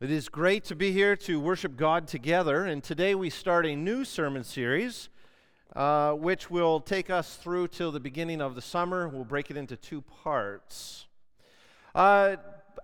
It is great to be here to worship God together, and today we start a new sermon series, uh, which will take us through till the beginning of the summer. We'll break it into two parts. Uh,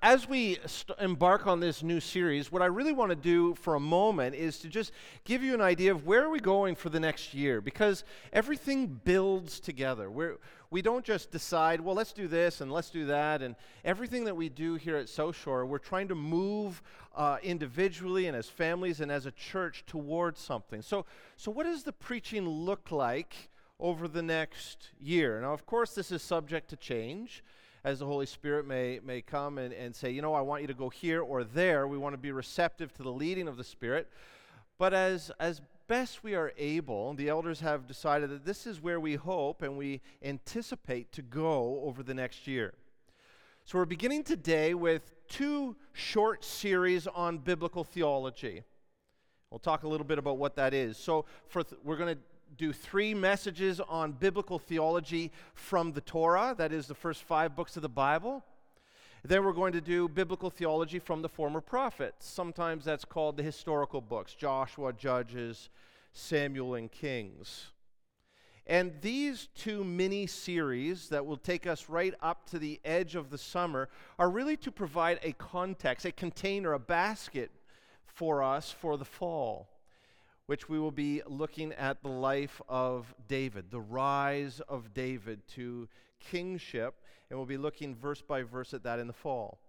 as we st- embark on this new series, what I really want to do for a moment is to just give you an idea of where are we going for the next year, because everything builds together. We're, we don't just decide, well, let's do this and let's do that. And everything that we do here at South Shore, we're trying to move uh, individually and as families and as a church towards something. So, so what does the preaching look like over the next year? Now, of course, this is subject to change as the Holy Spirit may, may come and, and say, you know, I want you to go here or there. We want to be receptive to the leading of the Spirit. But as, as best we are able, the elders have decided that this is where we hope and we anticipate to go over the next year. So we're beginning today with two short series on biblical theology. We'll talk a little bit about what that is. So for th- we're going to do three messages on biblical theology from the Torah, that is the first 5 books of the Bible. Then we're going to do biblical theology from the former prophets. Sometimes that's called the historical books Joshua, Judges, Samuel, and Kings. And these two mini series that will take us right up to the edge of the summer are really to provide a context, a container, a basket for us for the fall, which we will be looking at the life of David, the rise of David to kingship and we'll be looking verse by verse at that in the fall.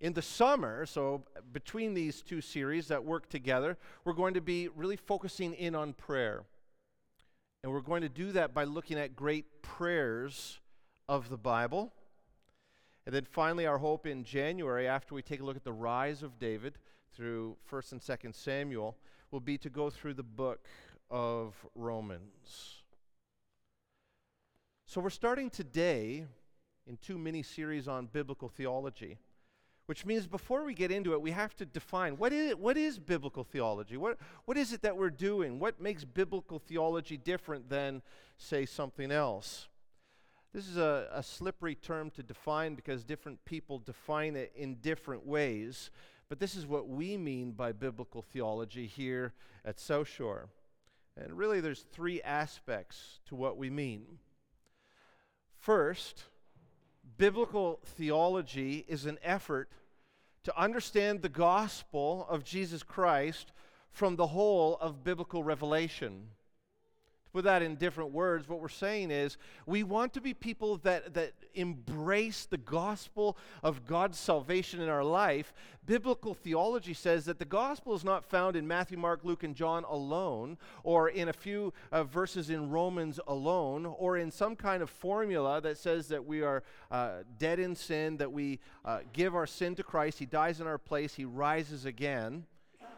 In the summer, so between these two series that work together, we're going to be really focusing in on prayer. And we're going to do that by looking at great prayers of the Bible. And then finally, our hope in January, after we take a look at the rise of David through 1st and 2nd Samuel, will be to go through the book of Romans. So we're starting today in two mini series on biblical theology, which means before we get into it, we have to define what is, what is biblical theology? What, what is it that we're doing? What makes biblical theology different than, say, something else? This is a, a slippery term to define because different people define it in different ways. But this is what we mean by biblical theology here at South Shore. And really, there's three aspects to what we mean. First, biblical theology is an effort to understand the gospel of Jesus Christ from the whole of biblical revelation. Put that in different words, what we're saying is we want to be people that, that embrace the gospel of God's salvation in our life. Biblical theology says that the gospel is not found in Matthew, Mark, Luke, and John alone, or in a few uh, verses in Romans alone, or in some kind of formula that says that we are uh, dead in sin, that we uh, give our sin to Christ, He dies in our place, He rises again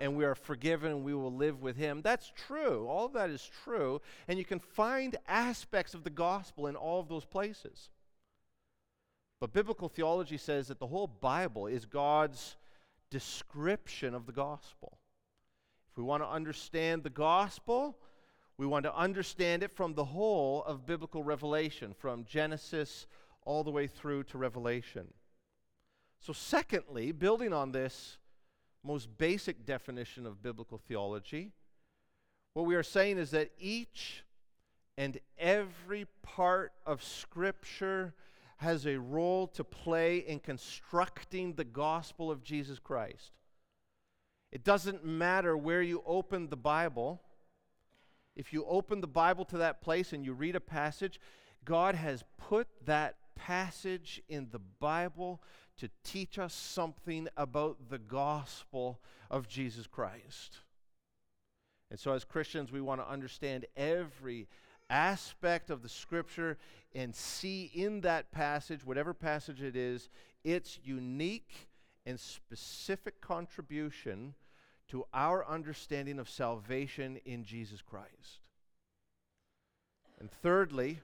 and we are forgiven and we will live with him. That's true. All of that is true. And you can find aspects of the gospel in all of those places. But biblical theology says that the whole Bible is God's description of the gospel. If we want to understand the gospel, we want to understand it from the whole of biblical revelation, from Genesis all the way through to Revelation. So, secondly, building on this most basic definition of biblical theology, what we are saying is that each and every part of Scripture has a role to play in constructing the gospel of Jesus Christ. It doesn't matter where you open the Bible. If you open the Bible to that place and you read a passage, God has put that passage in the Bible to teach us something about the gospel of Jesus Christ. And so, as Christians, we want to understand every aspect of the scripture and see in that passage, whatever passage it is, its unique and specific contribution to our understanding of salvation in Jesus Christ. And thirdly,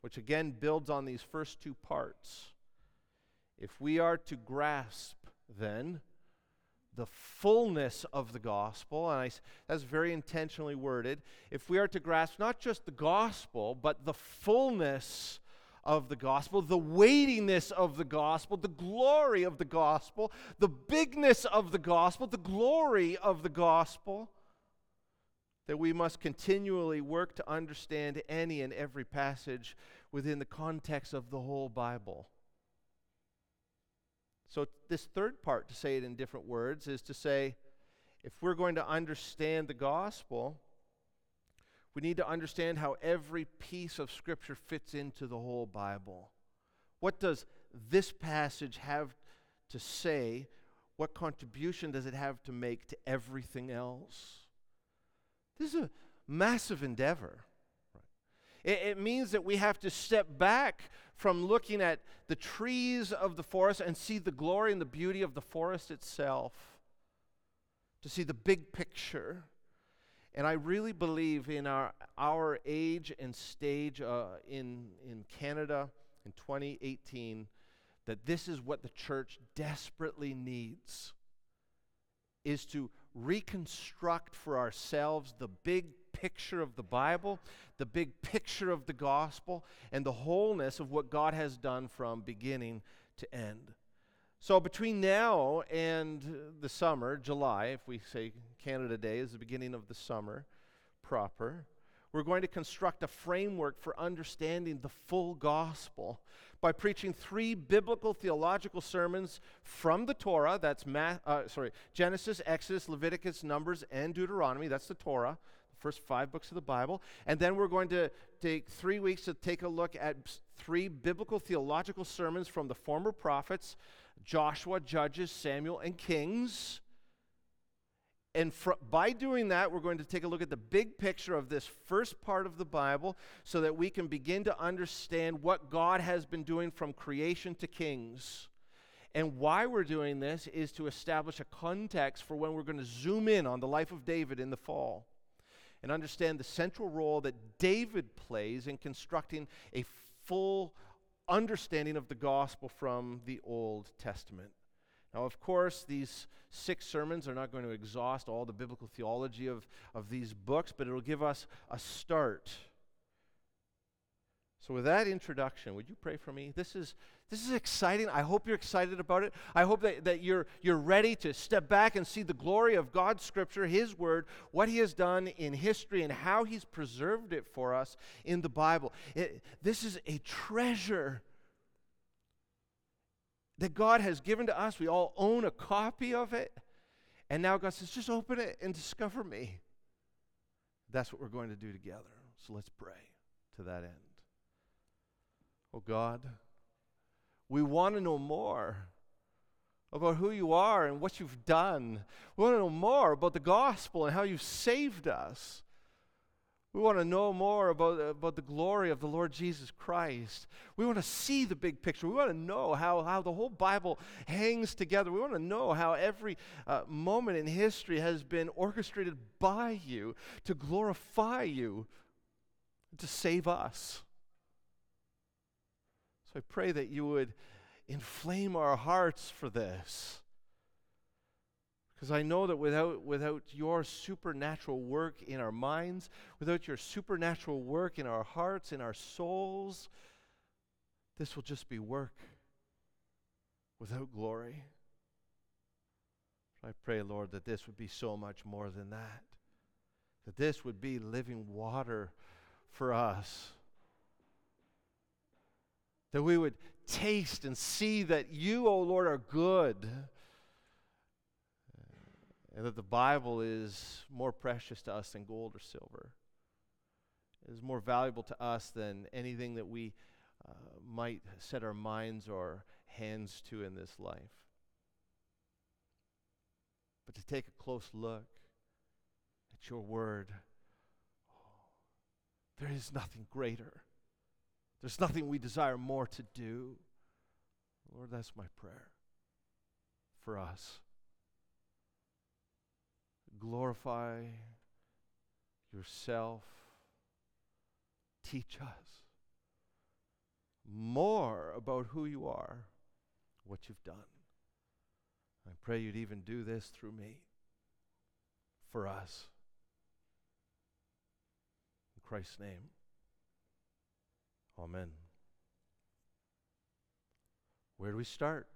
which again builds on these first two parts, if we are to grasp, then, the fullness of the gospel, and I, that's very intentionally worded, if we are to grasp not just the gospel, but the fullness of the gospel, the weightiness of the gospel, the glory of the gospel, the bigness of the gospel, the glory of the gospel, that we must continually work to understand any and every passage within the context of the whole Bible. So, this third part, to say it in different words, is to say if we're going to understand the gospel, we need to understand how every piece of Scripture fits into the whole Bible. What does this passage have to say? What contribution does it have to make to everything else? This is a massive endeavor. It, it means that we have to step back from looking at the trees of the forest and see the glory and the beauty of the forest itself, to see the big picture. And I really believe in our, our age and stage uh, in, in Canada in 2018 that this is what the church desperately needs is to reconstruct for ourselves the big picture of the Bible, the big picture of the gospel, and the wholeness of what God has done from beginning to end. So, between now and the summer, July, if we say Canada Day is the beginning of the summer proper, we're going to construct a framework for understanding the full gospel by preaching three biblical theological sermons from the Torah. That's Ma- uh, sorry, Genesis, Exodus, Leviticus, Numbers, and Deuteronomy. That's the Torah, first five books of the Bible. And then we're going to take three weeks to take a look at three biblical theological sermons from the former prophets Joshua, Judges, Samuel, and Kings. And fr- by doing that, we're going to take a look at the big picture of this first part of the Bible so that we can begin to understand what God has been doing from creation to kings. And why we're doing this is to establish a context for when we're going to zoom in on the life of David in the fall and understand the central role that David plays in constructing a full understanding of the gospel from the Old Testament. Now, of course, these six sermons are not going to exhaust all the biblical theology of, of these books, but it'll give us a start. So, with that introduction, would you pray for me? This is, this is exciting. I hope you're excited about it. I hope that, that you're, you're ready to step back and see the glory of God's Scripture, His Word, what He has done in history, and how He's preserved it for us in the Bible. It, this is a treasure that God has given to us. We all own a copy of it. And now God says, just open it and discover me. That's what we're going to do together. So let's pray to that end. Oh God, we want to know more about who you are and what you've done. We want to know more about the gospel and how you've saved us. We want to know more about, about the glory of the Lord Jesus Christ. We want to see the big picture. We want to know how, how the whole Bible hangs together. We want to know how every uh, moment in history has been orchestrated by you to glorify you, to save us. So I pray that you would inflame our hearts for this. Because I know that without, without your supernatural work in our minds, without your supernatural work in our hearts, in our souls, this will just be work without glory. I pray, Lord, that this would be so much more than that. That this would be living water for us. That we would taste and see that you, O oh Lord, are good and that the Bible is more precious to us than gold or silver. It is more valuable to us than anything that we uh, might set our minds or hands to in this life. But to take a close look at your word, there is nothing greater. There's nothing we desire more to do. Lord, that's my prayer for us glorify yourself. Teach us more about who you are, what you've done. I pray you'd even do this through me for us. In Christ's name, amen. Where do we start?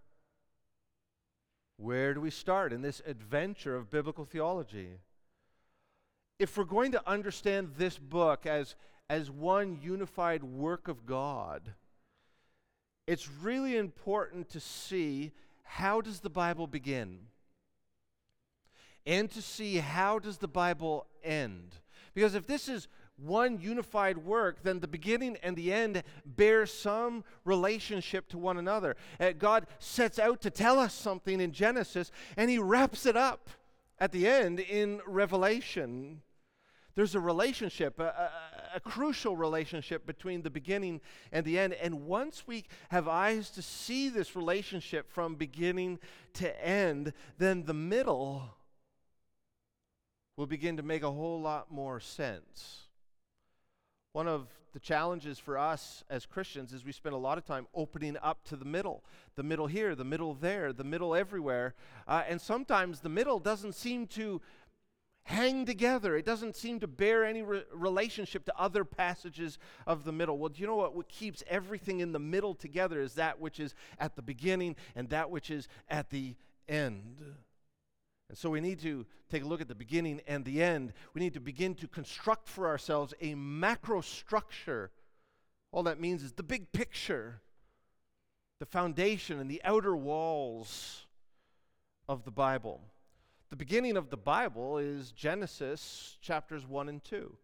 Where do we start in this adventure of biblical theology? If we're going to understand this book as, as one unified work of God, it's really important to see how does the Bible begin? And to see how does the Bible end? Because if this is one unified work, then the beginning and the end bear some relationship to one another. Uh, God sets out to tell us something in Genesis, and He wraps it up at the end in Revelation. There's a relationship, a, a, a, crucial relationship between the beginning and the end. And once we have eyes to see this relationship from beginning to end, then the middle will begin to make a whole lot more sense. One of the challenges for us as Christians is we spend a lot of time opening up to the middle. The middle here, the middle there, the middle everywhere. Uh, and sometimes the middle doesn't seem to hang together. It doesn't seem to bear any re- relationship to other passages of the middle. Well, do you know what? What keeps everything in the middle together is that which is at the beginning and that which is at the end. And so we need to take a look at the beginning and the end. We need to begin to construct for ourselves a macro structure. All that means is the big picture, the foundation and the outer walls of the Bible. The beginning of the Bible is Genesis chapters 1 and 2.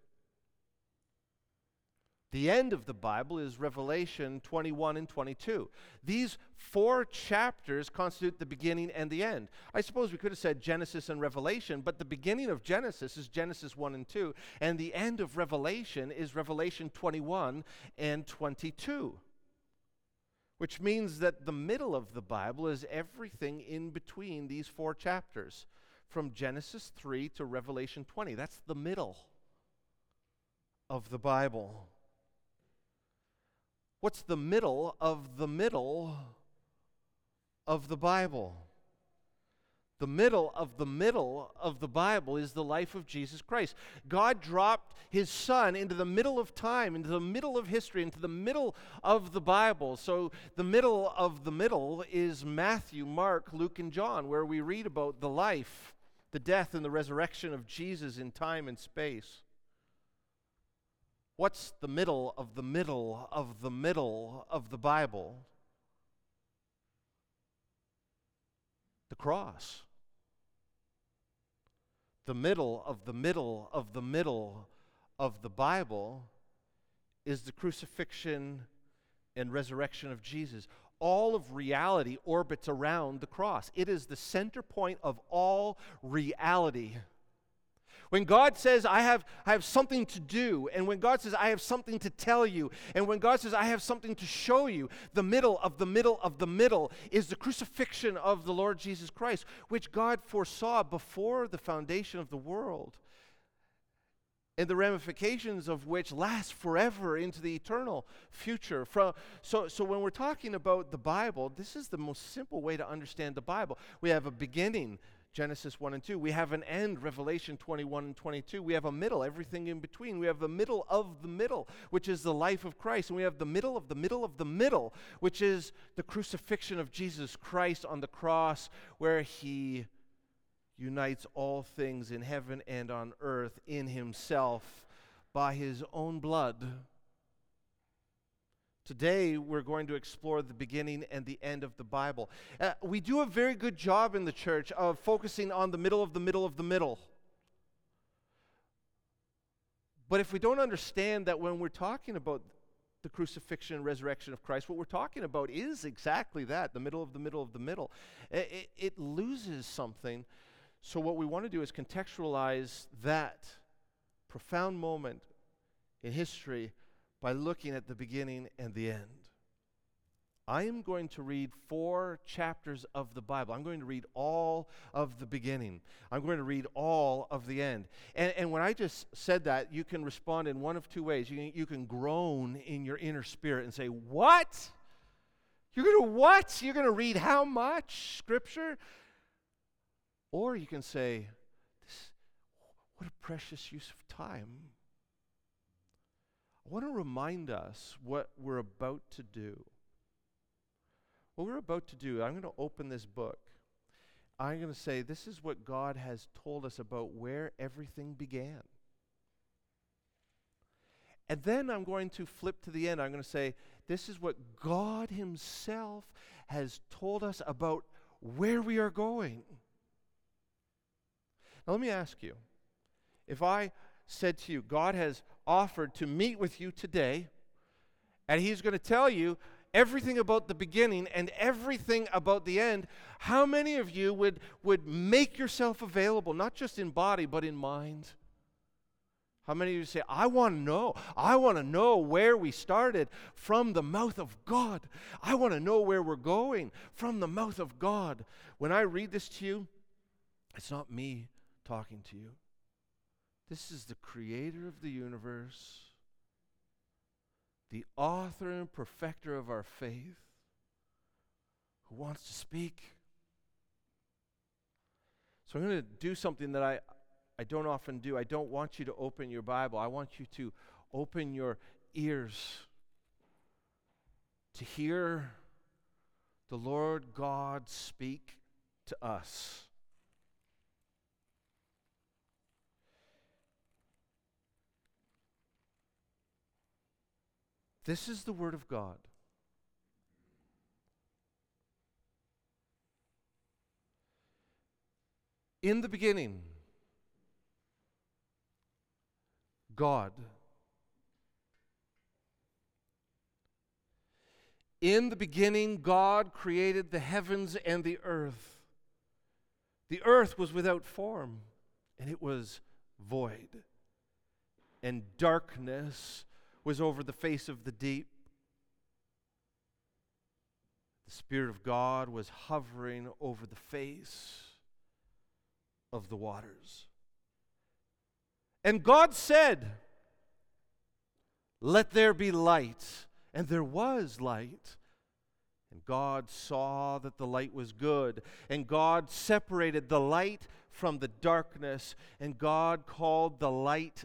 The end of the Bible is Revelation 21 and 22. These four chapters constitute the beginning and the end. I suppose we could have said Genesis and Revelation, but the beginning of Genesis is Genesis 1 and 2, and the end of Revelation is Revelation 21 and 22. Which means that the middle of the Bible is everything in between these four chapters, from Genesis 3 to Revelation 20. That's the middle of the Bible. What's the middle of the middle of the Bible? The middle of the middle of the Bible is the life of Jesus Christ. God dropped his son into the middle of time, into the middle of history, into the middle of the Bible. So the middle of the middle is Matthew, Mark, Luke, and John, where we read about the life, the death, and the resurrection of Jesus in time and space. What's the middle of the middle of the middle of the Bible? The cross. The middle of the middle of the middle of the Bible is the crucifixion and resurrection of Jesus. All of reality orbits around the cross. It is the center point of all reality. When God says, I have, I have something to do, and when God says, I have something to tell you, and when God says, I have something to show you, the middle of the middle of the middle is the crucifixion of the Lord Jesus Christ, which God foresaw before the foundation of the world and the ramifications of which last forever into the eternal future. From, so, so when we're talking about the Bible, this is the most simple way to understand the Bible. We have a beginning, Genesis 1 and 2. We have an end, Revelation 21 and 22. We have a middle, everything in between. We have the middle of the middle, which is the life of Christ. And we have the middle of the middle of the middle, which is the crucifixion of Jesus Christ on the cross, where he unites all things in heaven and on earth in himself by his own blood. Today, we're going to explore the beginning and the end of the Bible. Uh, we do a very good job in the church of focusing on the middle of the middle of the middle. But if we don't understand that when we're talking about the crucifixion and resurrection of Christ, what we're talking about is exactly that the middle of the middle of the middle. It, it, it loses something. So, what we want to do is contextualize that profound moment in history by looking at the beginning and the end. I am going to read four chapters of the Bible. I'm going to read all of the beginning. I'm going to read all of the end. And, and when I just said that, you can respond in one of two ways. You can, you can groan in your inner spirit and say, What? You're going to what? You're going to read how much scripture? Or you can say, What a precious use of time. I want to remind us what we're about to do. what we're about to do, I'm going to open this book. I'm going to say, this is what God has told us about where everything began. And then I'm going to flip to the end. I'm going to say, this is what God Himself has told us about where we are going. Now, let me ask you if I said to you, God has offered to meet with you today, and He's going to tell you everything about the beginning and everything about the end, how many of you would, would make yourself available, not just in body, but in mind? How many of you say, I want to know? I want to know where we started from the mouth of God. I want to know where we're going from the mouth of God. When I read this to you, it's not me talking to you. This is the creator of the universe, the author and perfecter of our faith, who wants to speak. So I'm going to do something that I, I don't often do. I don't want you to open your Bible. I want you to open your ears to hear the Lord God speak to us. This is the Word of God. In the beginning, God. In the beginning, God created the heavens and the earth. The earth was without form, and it was void. And darkness was over the face of the deep. The Spirit of God was hovering over the face of the waters. And God said, Let there be light. And there was light. And God saw that the light was good. And God separated the light from the darkness. And God called the light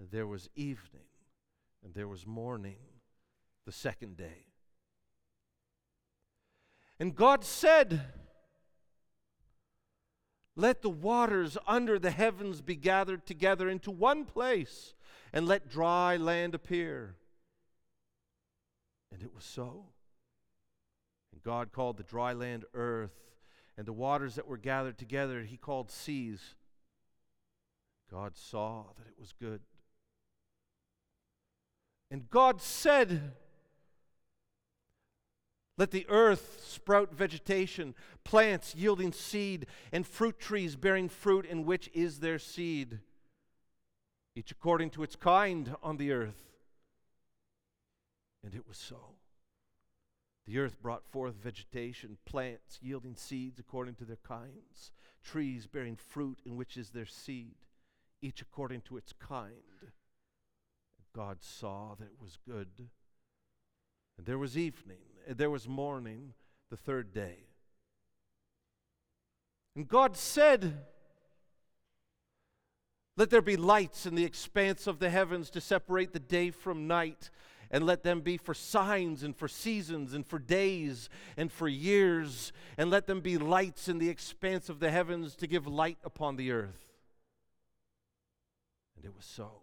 And there was evening, and there was morning the second day. And God said, let the waters under the heavens be gathered together into one place, and let dry land appear. And it was so. And God called the dry land earth, and the waters that were gathered together he called seas. God saw that it was good. And God said, let the earth sprout vegetation, plants yielding seed, and fruit trees bearing fruit in which is their seed, each according to its kind on the earth. And it was so. The earth brought forth vegetation, plants yielding seeds according to their kinds, trees bearing fruit in which is their seed, each according to its kind. God saw that it was good. And there was evening and there was morning the third day. And God said, Let there be lights in the expanse of the heavens to separate the day from night, and let them be for signs and for seasons and for days and for years, and let them be lights in the expanse of the heavens to give light upon the earth. And it was so.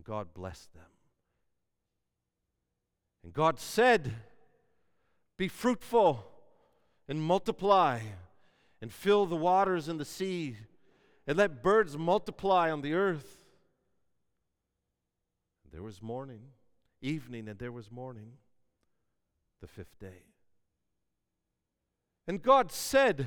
And God blessed them. And God said, Be fruitful and multiply, and fill the waters and the sea, and let birds multiply on the earth. There was morning, evening, and there was morning, the fifth day. And God said,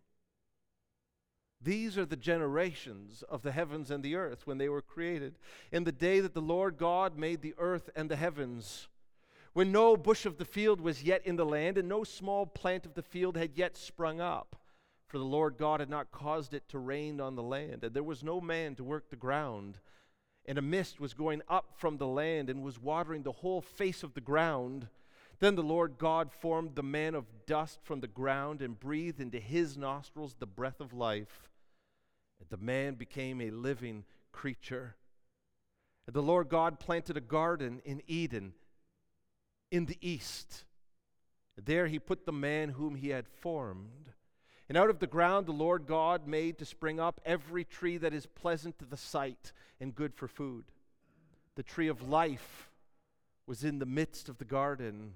These are the generations of the heavens and the earth when they were created. In the day that the Lord God made the earth and the heavens, when no bush of the field was yet in the land, and no small plant of the field had yet sprung up, for the Lord God had not caused it to rain on the land, and there was no man to work the ground. And a mist was going up from the land and was watering the whole face of the ground. Then the Lord God formed the man of dust from the ground and breathed into his nostrils the breath of life the man became a living creature. And the Lord God planted a garden in Eden in the east. There he put the man whom he had formed. And out of the ground the Lord God made to spring up every tree that is pleasant to the sight and good for food. The tree of life was in the midst of the garden,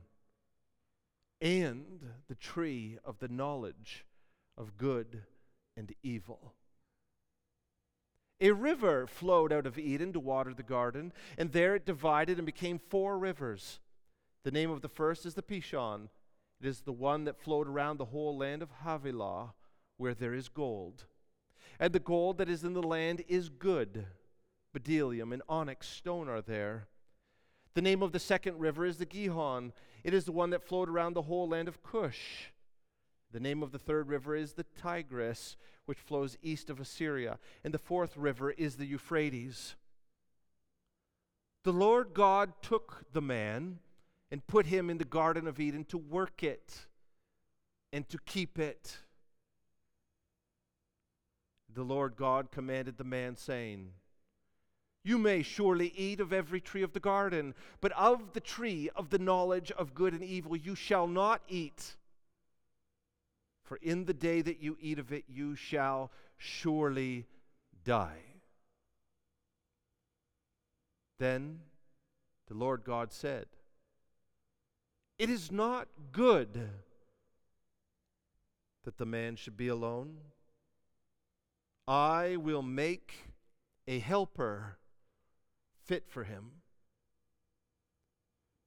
and the tree of the knowledge of good and evil. A river flowed out of Eden to water the garden, and there it divided and became four rivers. The name of the first is the Pishon. It is the one that flowed around the whole land of Havilah, where there is gold. And the gold that is in the land is good. Bdellium and onyx stone are there. The name of the second river is the Gihon. It is the one that flowed around the whole land of Cush. The name of the third river is the Tigris, which flows east of Assyria. And the fourth river is the Euphrates. The Lord God took the man and put him in the Garden of Eden to work it and to keep it. the Lord God commanded the man, saying, You may surely eat of every tree of the garden, but of the tree of the knowledge of good and evil you shall not eat. For in the day that you eat of it, you shall surely die. Then the Lord God said, It is not good that the man should be alone. I will make a helper fit for him.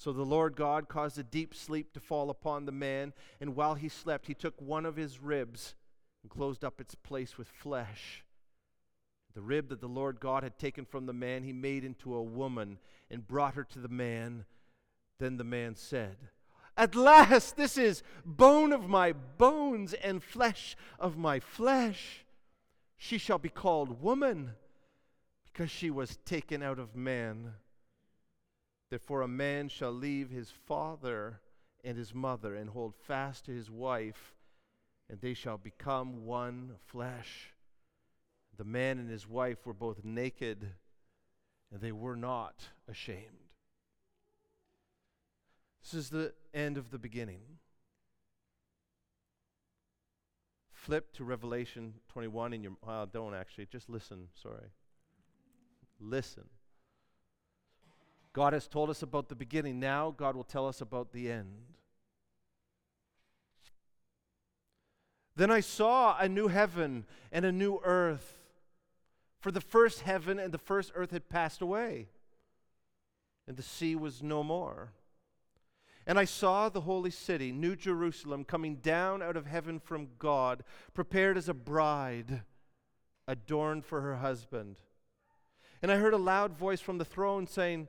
So the Lord God caused a deep sleep to fall upon the man, and while he slept, he took one of his ribs and closed up its place with flesh. The rib that the Lord God had taken from the man, he made into a woman and brought her to the man. Then the man said, At last, this is bone of my bones and flesh of my flesh. She shall be called woman because she was taken out of man. Therefore, a man shall leave his father and his mother and hold fast to his wife, and they shall become one flesh. The man and his wife were both naked, and they were not ashamed. This is the end of the beginning. Flip to Revelation 21 in your. Well, don't actually. Just listen. Sorry. Listen. God has told us about the beginning. Now, God will tell us about the end. Then I saw a new heaven and a new earth. For the first heaven and the first earth had passed away, and the sea was no more. And I saw the holy city, New Jerusalem, coming down out of heaven from God, prepared as a bride, adorned for her husband. And I heard a loud voice from the throne saying,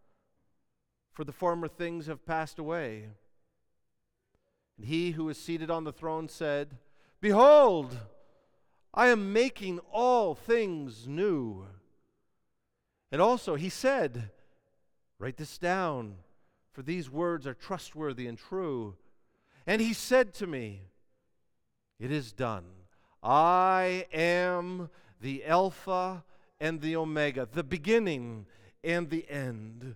for the former things have passed away. And he who is seated on the throne said, Behold, I am making all things new. And also he said, Write this down, for these words are trustworthy and true. And he said to me, It is done. I am the Alpha and the Omega, the beginning and the end.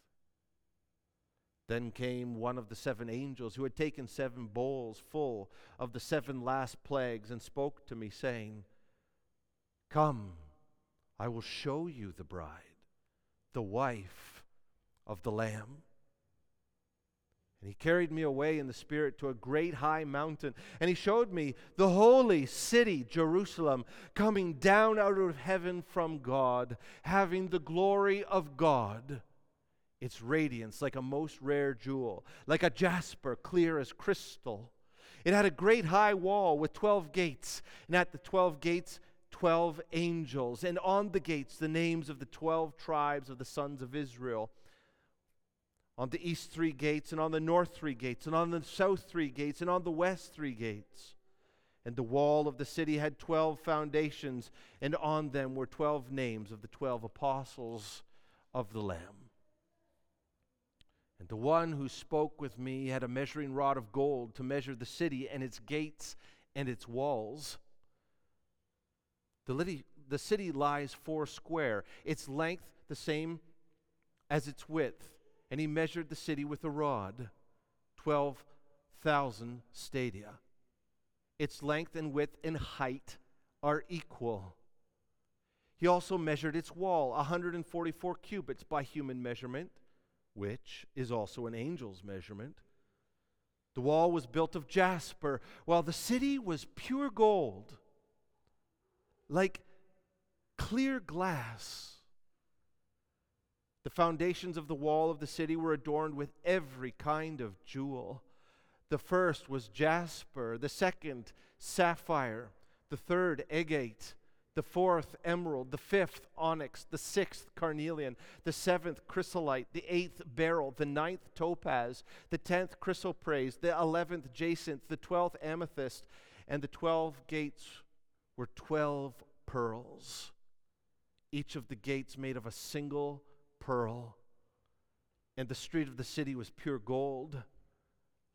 Then came one of the seven angels who had taken seven bowls full of the seven last plagues and spoke to me, saying, Come, I will show you the bride, the wife of the Lamb. And he carried me away in the Spirit to a great high mountain, and he showed me the holy city, Jerusalem, coming down out of heaven from God, having the glory of God. Its radiance like a most rare jewel, like a jasper, clear as crystal. It had a great high wall with 12 gates, and at the 12 gates, 12 angels, and on the gates, the names of the 12 tribes of the sons of Israel on the east three gates, and on the north three gates, and on the south three gates, and on the west three gates. And the wall of the city had 12 foundations, and on them were 12 names of the 12 apostles of the Lamb. And the one who spoke with me had a measuring rod of gold to measure the city and its gates and its walls. The, the city lies four square, its length the same as its width. And he measured the city with a rod, 12,000 stadia. Its length and width and height are equal. He also measured its wall, 144 cubits by human measurement, which is also an angel's measurement. The wall was built of jasper, while the city was pure gold, like clear glass. The foundations of the wall of the city were adorned with every kind of jewel. The first was jasper, the second, sapphire, the third, agate, the fourth, emerald, the fifth, onyx, the sixth, carnelian, the seventh, chrysolite, the eighth, beryl, the ninth, topaz, the tenth, chrysoprase, the eleventh, jacinth, the twelfth, amethyst, and the twelve gates were twelve pearls, each of the gates made of a single pearl. And the street of the city was pure gold,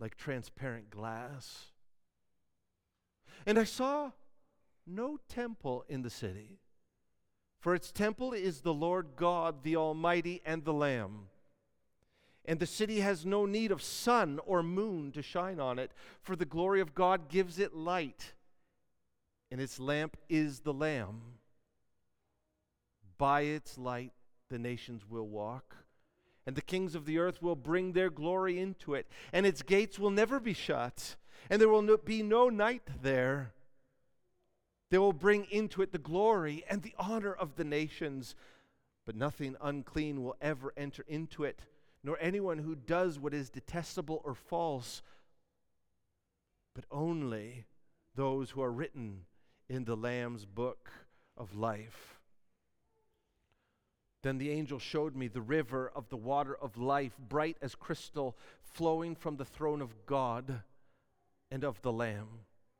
like transparent glass. And I saw no temple in the city, for its temple is the Lord God, the Almighty, and the Lamb. And the city has no need of sun or moon to shine on it, for the glory of God gives it light, and its lamp is the Lamb. By its light, the nations will walk, and the kings of the earth will bring their glory into it, and its gates will never be shut, and there will no, be no night there. They will bring into it the glory and the honor of the nations, but nothing unclean will ever enter into it, nor anyone who does what is detestable or false, but only those who are written in the Lamb's book of life. Then the angel showed me the river of the water of life, bright as crystal, flowing from the throne of God and of the Lamb,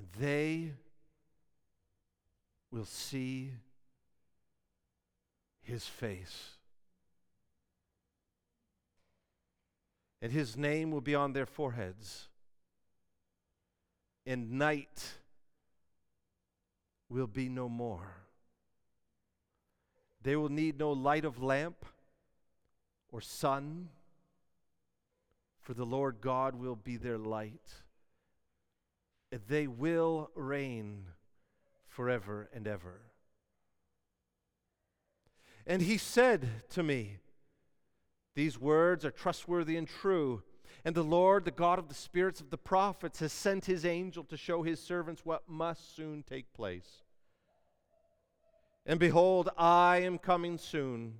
and they will see his face. And his name will be on their foreheads. And night will be no more. They will need no light of lamp or sun, for the Lord God will be their light. They will reign forever and ever. And he said to me, These words are trustworthy and true. And the Lord, the God of the spirits of the prophets, has sent his angel to show his servants what must soon take place. And behold, I am coming soon.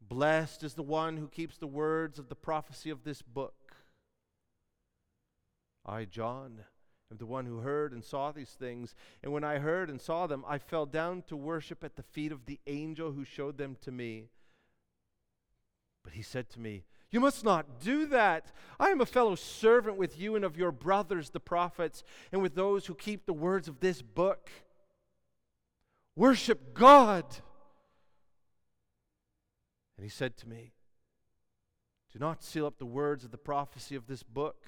Blessed is the one who keeps the words of the prophecy of this book. I, John, am the one who heard and saw these things. And when I heard and saw them, I fell down to worship at the feet of the angel who showed them to me. But he said to me, You must not do that. I am a fellow servant with you and of your brothers, the prophets, and with those who keep the words of this book. Worship God. And he said to me, Do not seal up the words of the prophecy of this book,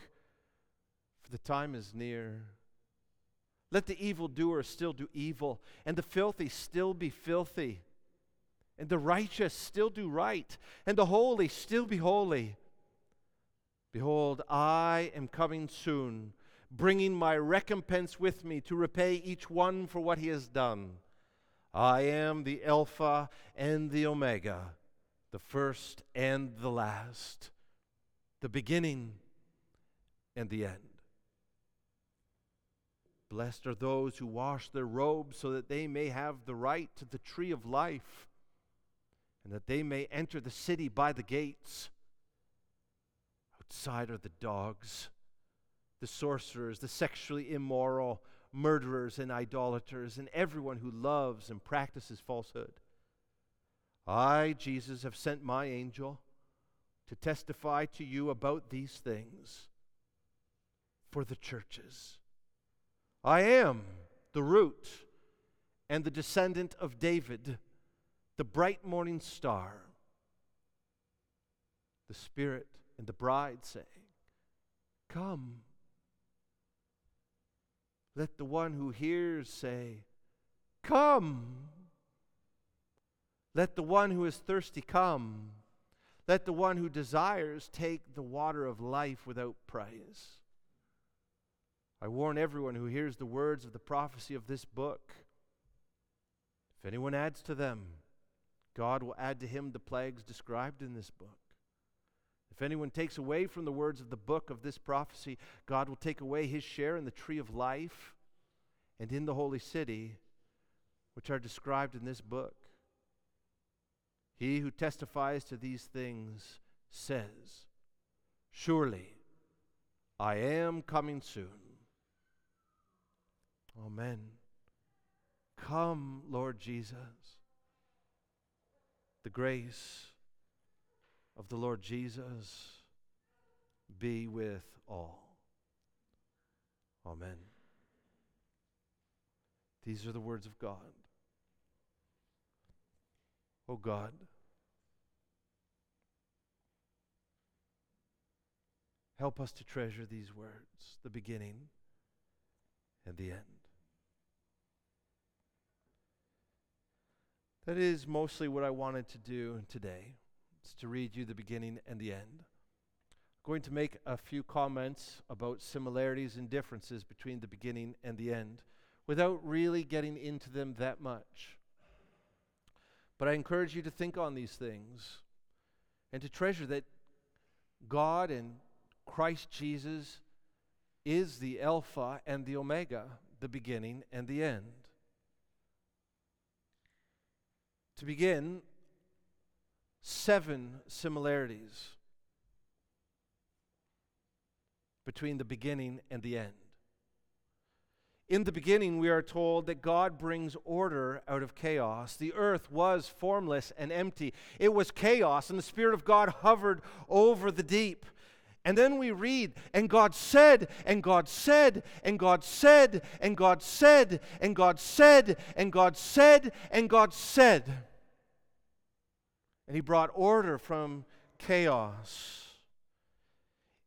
for the time is near. Let the evildoer still do evil, and the filthy still be filthy, and the righteous still do right, and the holy still be holy. Behold, I am coming soon, bringing my recompense with me to repay each one for what he has done. I am the Alpha and the Omega, the first and the last, the beginning and the end. Blessed are those who wash their robes so that they may have the right to the tree of life and that they may enter the city by the gates. Outside are the dogs, the sorcerers, the sexually immoral, murderers, and idolaters, and everyone who loves and practices falsehood. I, Jesus, have sent my angel to testify to you about these things for the churches. I am the root and the descendant of David, the bright morning star. The Spirit and the bride say, Come. Let the one who hears say, Come. Let the one who is thirsty come. Let the one who desires take the water of life without price. I warn everyone who hears the words of the prophecy of this book. If anyone adds to them, God will add to him the plagues described in this book. If anyone takes away from the words of the book of this prophecy, God will take away his share in the tree of life and in the holy city, which are described in this book. He who testifies to these things says, Surely I am coming soon. Amen. Come, Lord Jesus. The grace of the Lord Jesus be with all. Amen. These are the words of God. Oh God, help us to treasure these words, the beginning and the end. That is mostly what I wanted to do today. is to read you the beginning and the end. I'm going to make a few comments about similarities and differences between the beginning and the end without really getting into them that much. But I encourage you to think on these things and to treasure that God and Christ Jesus is the Alpha and the Omega, the beginning and the end. To begin, seven similarities between the beginning and the end. In the beginning, we are told that God brings order out of chaos. The earth was formless and empty. It was chaos, and the Spirit of God hovered over the deep. And then we read, and God said, and God said, and God said, and God said, and God said, and God said, and God said. And He brought order from chaos.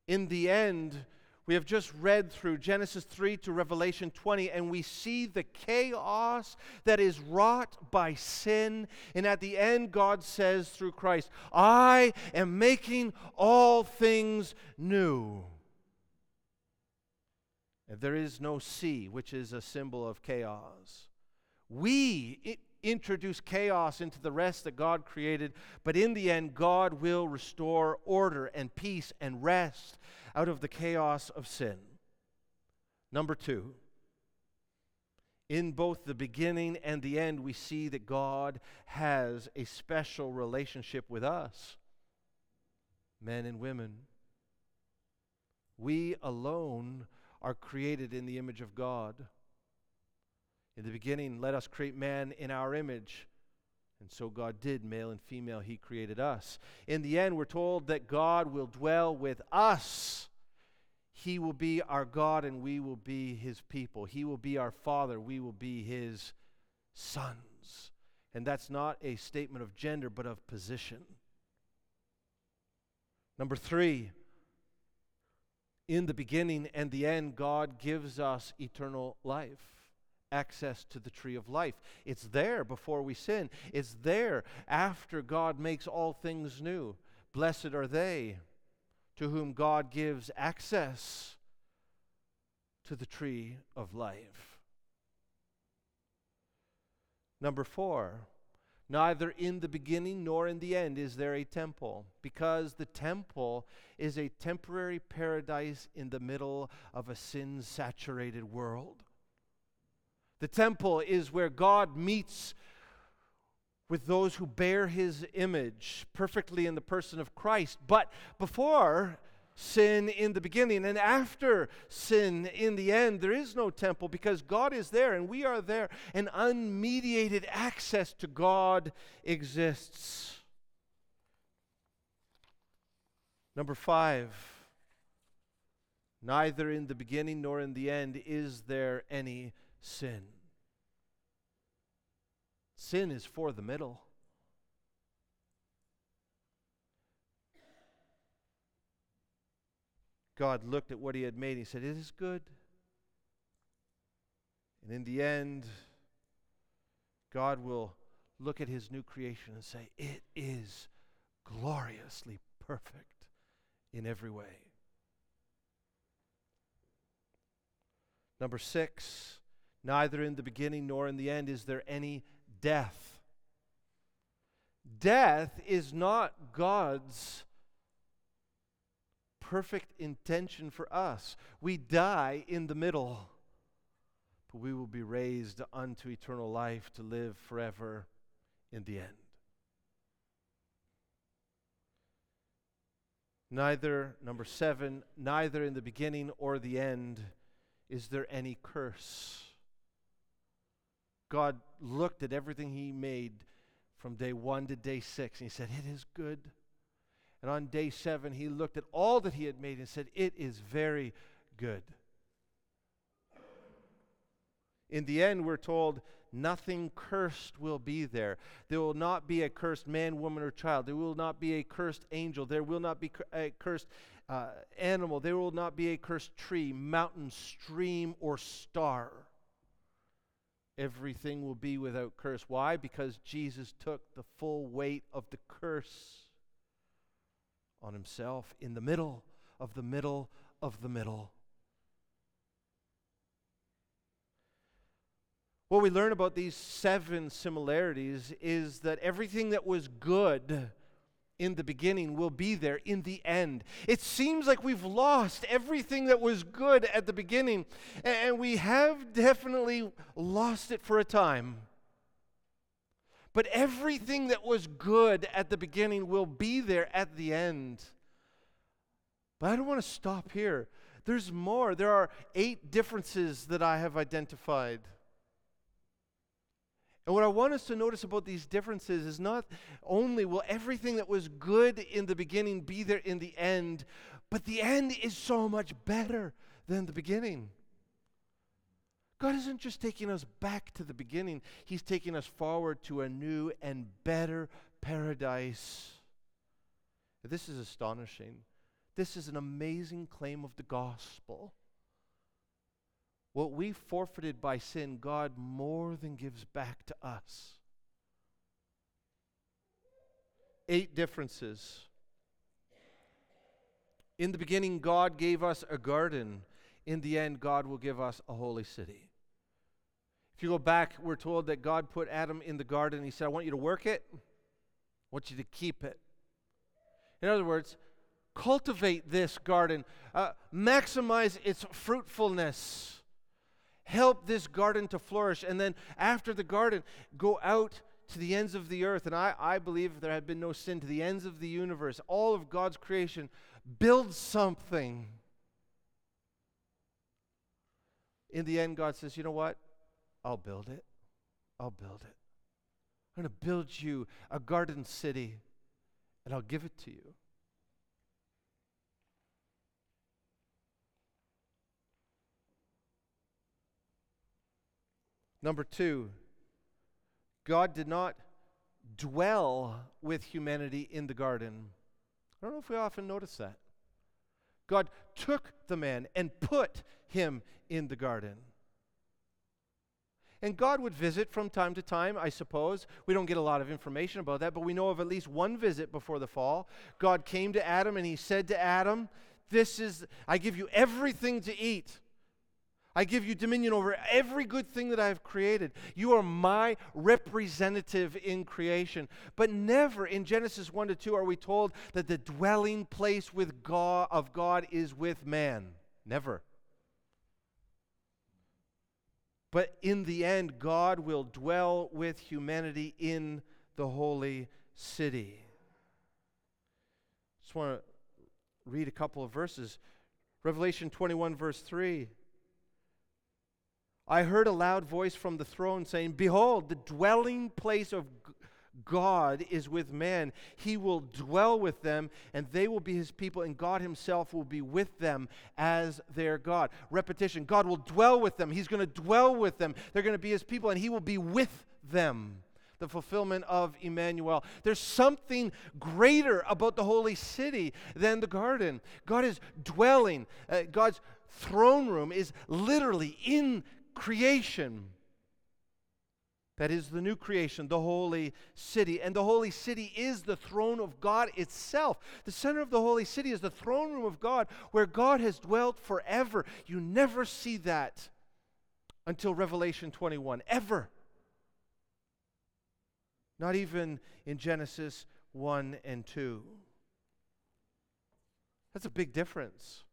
In the end, we have just read through Genesis 3 to Revelation 20, and we see the chaos that is wrought by sin. And at the end, God says through Christ, I am making all things new. And there is no sea, which is a symbol of chaos. We introduce chaos into the rest that God created, but in the end, God will restore order and peace and rest out of the chaos of sin. Number two, in both the beginning and the end, we see that God has a special relationship with us, men and women. We alone are created in the image of God. In the beginning, let us create man in our image. And so God did, male and female, He created us. In the end, we're told that God will dwell with us. He will be our God and we will be His people. He will be our Father, we will be His sons. And that's not a statement of gender, but of position. Number three, in the beginning and the end, God gives us eternal life access to the tree of life. It's there before we sin, it's there after God makes all things new. Blessed are they to whom God gives access to the tree of life. Number four, neither in the beginning nor in the end is there a temple, because the temple is a temporary paradise in the middle of a sin saturated world. The temple is where God meets with those who bear his image perfectly in the person of Christ. But before sin in the beginning and after sin in the end, there is no temple because God is there and we are there, and unmediated access to God exists. Number five, neither in the beginning nor in the end is there any sin. Sin is for the middle. God looked at what he had made. He said, It is good. And in the end, God will look at his new creation and say, It is gloriously perfect in every way. Number six, neither in the beginning nor in the end is there any death. Death is not God's perfect intention for us. We die in the middle, but we will be raised unto eternal life to live forever in the end. Neither, number seven, neither in the beginning or the end is there any curse. God looked at everything He made from day one to day six, and He said, It is good. And on day seven, He looked at all that He had made and said, It is very good. In the end, we're told nothing cursed will be there. There will not be a cursed man, woman, or child. There will not be a cursed angel. There will not be a cursed uh, animal. There will not be a cursed tree, mountain, stream, or star everything will be without curse. Why? Because Jesus took the full weight of the curse on himself in the middle of the middle of the middle. What we learn about these seven similarities is that everything that was good in the beginning will be there in the end. It seems like we've lost everything that was good at the beginning, and we have definitely lost it for a time. But everything that was good at the beginning will be there at the end. But I don't want to stop here. There's more. There are eight differences that I have identified. And what I want us to notice about these differences is not only will everything that was good in the beginning be there in the end, but the end is so much better than the beginning. God isn't just taking us back to the beginning, He's taking us forward to a new and better paradise. This is astonishing. This is an amazing claim of the gospel. What we forfeited by sin, God more than gives back to us. Eight differences. In the beginning, God gave us a garden. In the end, God will give us a holy city. If you go back, we're told that God put Adam in the garden. He said, I want you to work it, I want you to keep it. In other words, cultivate this garden, uh, maximize its fruitfulness help this garden to flourish. And then after the garden, go out to the ends of the earth. And I, I believe if there had been no sin to the ends of the universe, all of God's creation, build something. In the end, God says, you know what? I'll build it. I'll build it. I'm going to build you a garden city, and I'll give it to you. Number two, God did not dwell with humanity in the garden. I don't know if we often notice that. God took the man and put him in the garden. And God would visit from time to time, I suppose. We don't get a lot of information about that, but we know of at least one visit before the fall. God came to Adam and he said to Adam, This is, I give you everything to eat. I give you dominion over every good thing that I have created. You are my representative in creation. But never in Genesis 1 to 2 are we told that the dwelling place with God of God is with man. Never. But in the end, God will dwell with humanity in the holy city. Just want to read a couple of verses. Revelation 21, verse 3. I heard a loud voice from the throne saying, Behold, the dwelling place of God is with man. He will dwell with them, and they will be his people, and God himself will be with them as their God. Repetition God will dwell with them. He's going to dwell with them. They're going to be his people, and he will be with them. The fulfillment of Emmanuel. There's something greater about the holy city than the garden. God is dwelling. Uh, God's throne room is literally in creation. That is the new creation, the holy city. And the holy city is the throne of God itself. The center of the holy city is the throne room of God where God has dwelt forever. You never see that until Revelation 21, ever. Not even in Genesis 1 and 2. That's a big difference.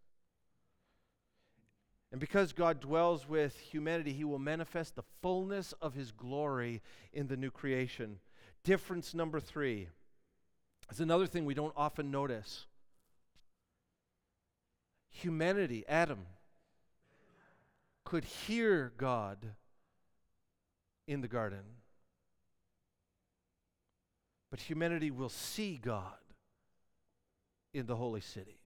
And because God dwells with humanity, he will manifest the fullness of his glory in the new creation. Difference number three is another thing we don't often notice. Humanity, Adam, could hear God in the garden, but humanity will see God in the holy city.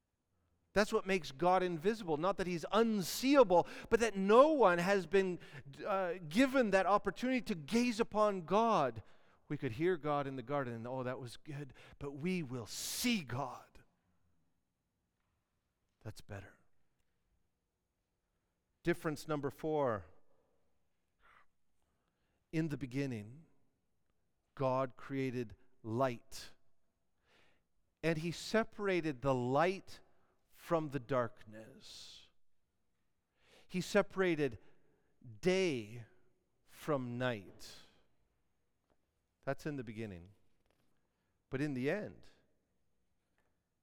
That's what makes God invisible. Not that he's unseeable, but that no one has been uh, given that opportunity to gaze upon God. We could hear God in the garden, and oh, that was good, but we will see God. That's better. Difference number four. In the beginning, God created light. And he separated the light from the darkness. He separated day from night. That's in the beginning. But in the end,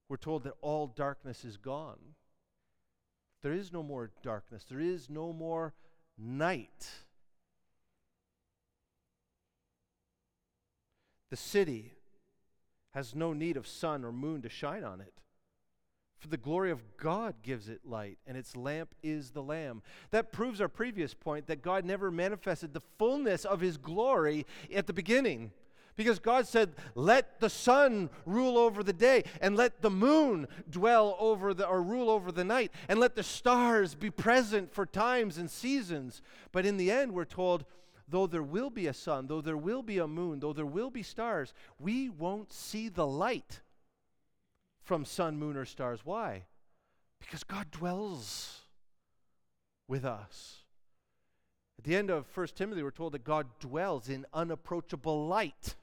we're told that all darkness is gone. There is no more darkness, there is no more night. The city has no need of sun or moon to shine on it. For the glory of God gives it light, and its lamp is the Lamb. That proves our previous point that God never manifested the fullness of his glory at the beginning. Because God said, Let the sun rule over the day, and let the moon dwell over the, or rule over the night, and let the stars be present for times and seasons. But in the end, we're told, though there will be a sun, though there will be a moon, though there will be stars, we won't see the light from sun, moon, or stars. Why? Because God dwells with us. At the end of 1 Timothy, we're told that God dwells in unapproachable light.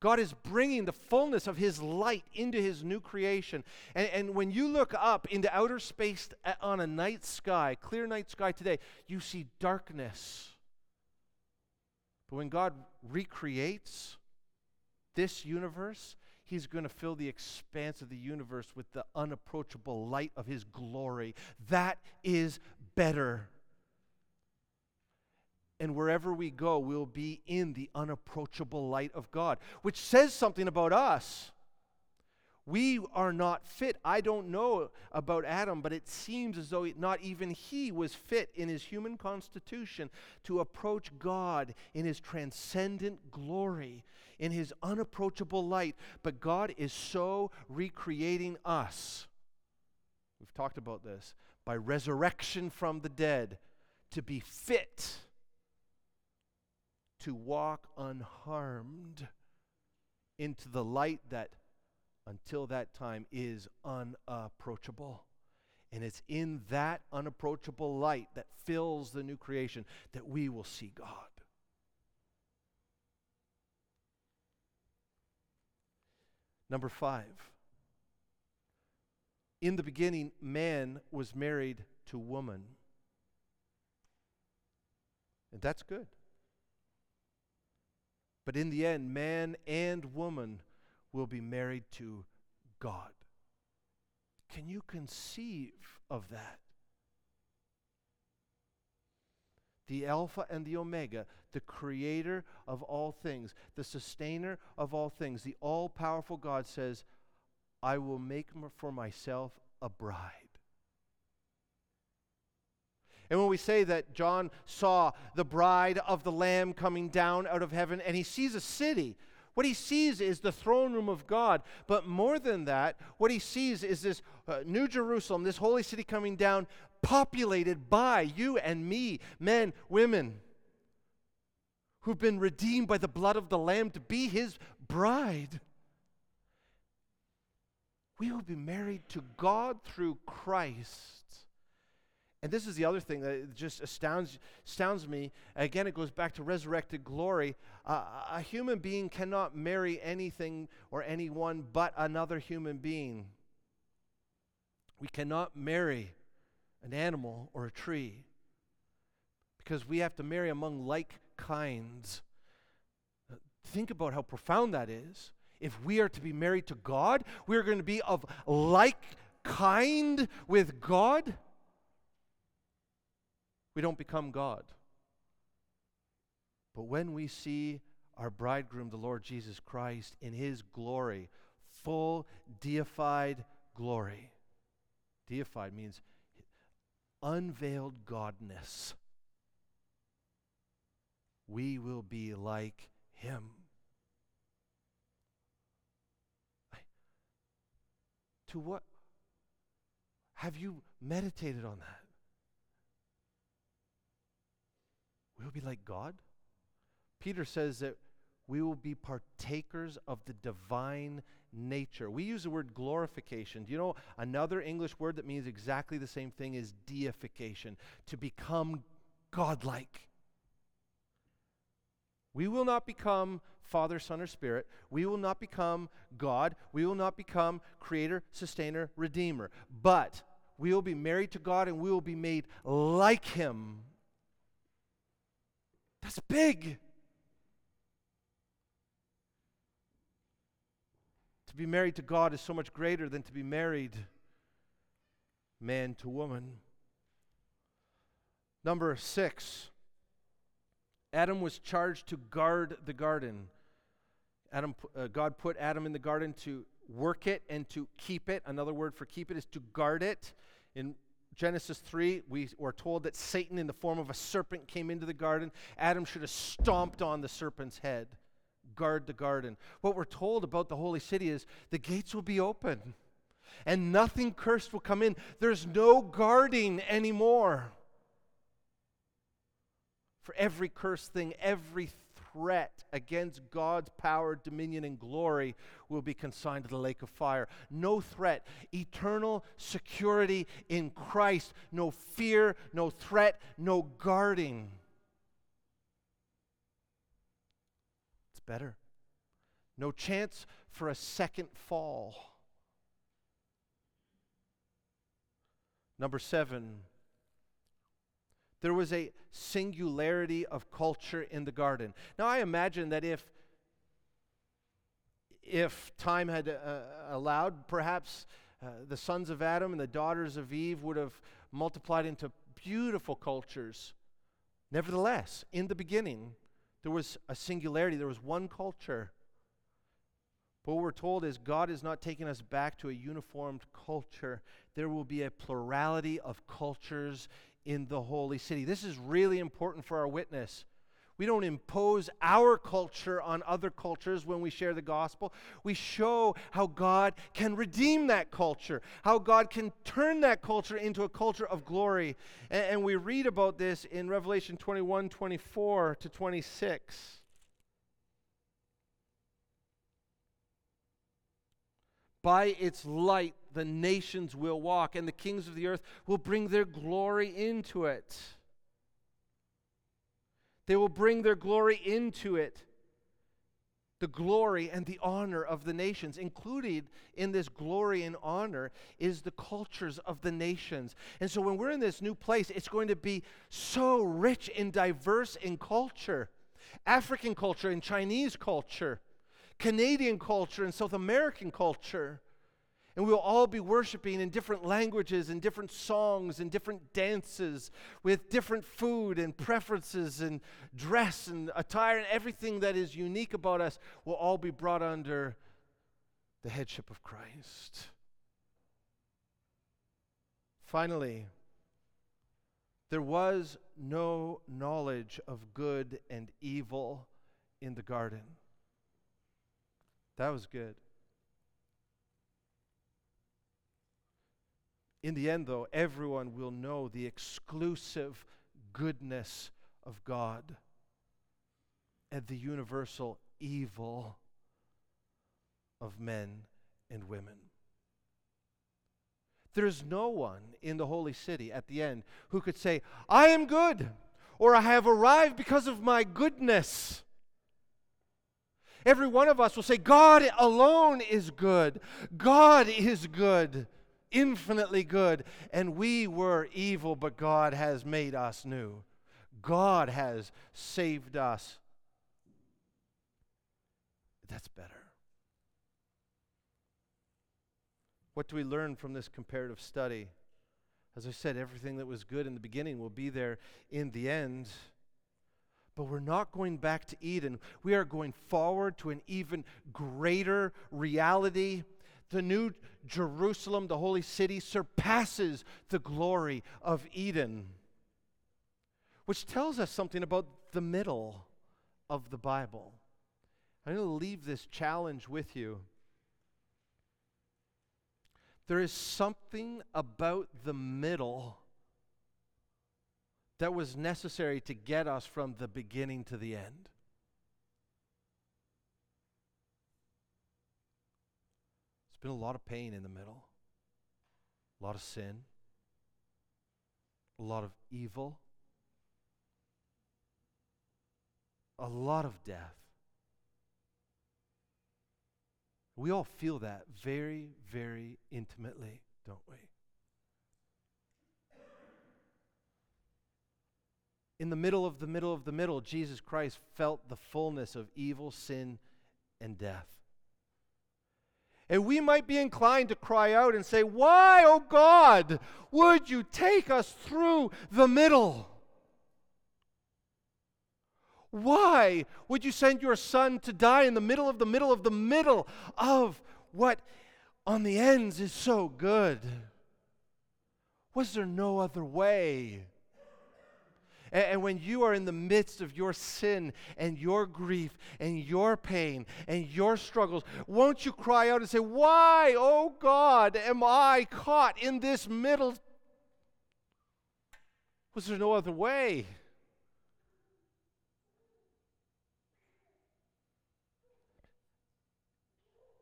God is bringing the fullness of His light into His new creation. And, and when you look up into outer space uh, on a night sky, clear night sky today, you see darkness. But when God recreates this universe, He's going to fill the expanse of the universe with the unapproachable light of His glory. That is better. And wherever we go, we'll be in the unapproachable light of God, which says something about us. We are not fit. I don't know about Adam, but it seems as though not even he was fit in his human constitution to approach God in his transcendent glory, in his unapproachable light. But God is so recreating us. We've talked about this by resurrection from the dead to be fit to walk unharmed into the light that until that time is unapproachable. And it's in that unapproachable light that fills the new creation that we will see God. Number five. In the beginning, man was married to woman. And that's good. But in the end, man and woman will be married to God. Can you conceive of that? the Alpha and the Omega, the creator of all things, the sustainer of all things, the all powerful God says, I will make for myself a bride. And when we say that John saw the bride of the Lamb coming down out of heaven and he sees a city, what he sees is the throne room of God. But more than that, what he sees is this uh, New Jerusalem, this holy city coming down, populated by you and me, men, women, who've been redeemed by the blood of the Lamb to be his bride. We will be married to God through Christ. And this is the other thing that just astounds, astounds me. Again, it goes back to resurrected glory. Uh, a human being cannot marry anything or anyone but another human being. We cannot marry an animal or a tree because we have to marry among like kinds. Think about how profound that is. If we are to be married to God, we are going to be of like kind with God we don't become God. But when we see our bridegroom, the Lord Jesus Christ, in his glory, full deified glory, deified means unveiled godness, we will be like him. To what? Have you meditated on that? We'll be like God. Peter says that we will be partakers of the divine nature. We use the word glorification. Do you know another English word that means exactly the same thing is deification, to become godlike. We will not become Father, Son, or Spirit. We will not become God. We will not become Creator, Sustainer, Redeemer. But we will be married to God and we will be made like Him that's big. To be married to God is so much greater than to be married man to woman. Number six, Adam was charged to guard the garden. Adam, uh, God put Adam in the garden to work it and to keep it. Another word for keep it is to guard it. In Genesis 3, we were told that Satan, in the form of a serpent, came into the garden. Adam should have stomped on the serpent's head. Guard the garden. What we're told about the holy city is the gates will be open and nothing cursed will come in. There's no guarding anymore. For every cursed thing, every threat against God's power, dominion, and glory will be consigned to the lake of fire. No threat. Eternal security in Christ. No fear, no threat, no guarding. It's better. No chance for a second fall. Number seven, there was a singularity of culture in the garden. Now, I imagine that if if time had uh, allowed, perhaps uh, the sons of Adam and the daughters of Eve would have multiplied into beautiful cultures. Nevertheless, in the beginning, there was a singularity, there was one culture. But what we're told is God is not taking us back to a uniformed culture. There will be a plurality of cultures in the holy city. This is really important for our witness. We don't impose our culture on other cultures when we share the gospel. We show how God can redeem that culture, how God can turn that culture into a culture of glory. And, and we read about this in Revelation 21 24 to 26. By its light, the nations will walk, and the kings of the earth will bring their glory into it. They will bring their glory into it. The glory and the honor of the nations. Included in this glory and honor is the cultures of the nations. And so when we're in this new place, it's going to be so rich and diverse in culture African culture and Chinese culture, Canadian culture and South American culture. And we'll all be worshiping in different languages and different songs and different dances with different food and preferences and dress and attire and everything that is unique about us will all be brought under the headship of Christ. Finally, there was no knowledge of good and evil in the garden. That was good. In the end, though, everyone will know the exclusive goodness of God and the universal evil of men and women. There's no one in the holy city at the end who could say, I am good, or I have arrived because of my goodness. Every one of us will say, God alone is good. God is good, infinitely good. And we were evil, but God has made us new. God has saved us. That's better. What do we learn from this comparative study? As I said, everything that was good in the beginning will be there in the end. But we're not going back to Eden. We are going forward to an even greater reality. The new Jerusalem, the holy city, surpasses the glory of Eden, which tells us something about the middle of the Bible. I'm going to leave this challenge with you. There is something about the middle that was necessary to get us from the beginning to the end. It's been a lot of pain in the middle, a lot of sin, a lot of evil, a lot of death. We all feel that very, very intimately, don't we? In the middle of the middle of the middle, Jesus Christ felt the fullness of evil, sin, and death. And we might be inclined to cry out and say, Why, oh God, would you take us through the middle? Why would you send your son to die in the middle of the middle of the middle of what on the ends is so good? Was there no other way? And, and, when you are in the midst of your sin and your grief and your pain and your struggles, won't you cry out and say, Why, oh God, am I caught in this middle? Was there no other way?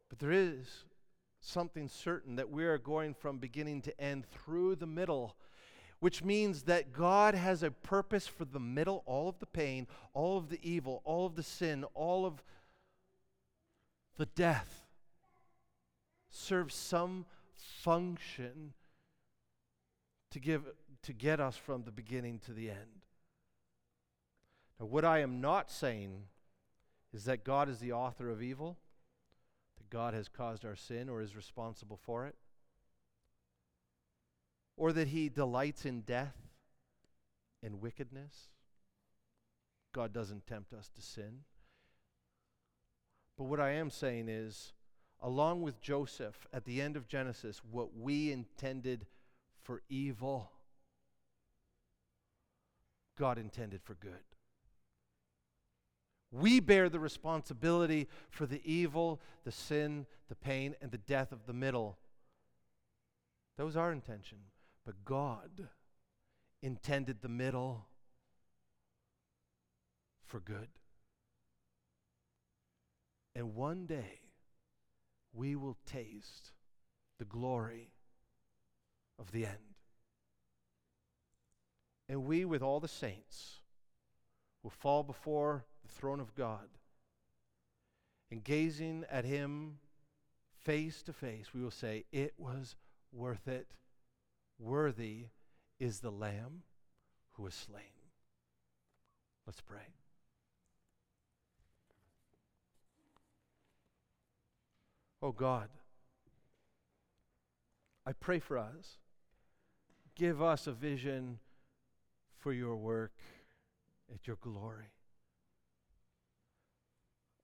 But there is something certain that we are going from beginning to end through the middle, which means that God has a purpose for the middle, all of the pain, all of the evil, all of the sin, all of the death serves some function to give to get us from the beginning to the end. Now what I am not saying is that God is the author of evil. That God has caused our sin or is responsible for it, or that He delights in death and wickedness. God doesn't tempt us to sin. But what I am saying is, along with Joseph at the end of Genesis, what we intended for evil, God intended for good. We bear the responsibility for the evil, the sin, the pain, and the death of the middle. That was our intention. But God intended the middle for good. And one day, we will taste the glory of the end. And we, with all the saints, will fall before the throne of God. And gazing at him face to face, we will say, It was worth it. Worthy is the Lamb who was slain. Let's pray. Oh God, I pray for us. Give us a vision for your work at your glory.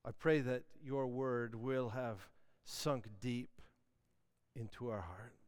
I pray that your word will have sunk deep into our hearts.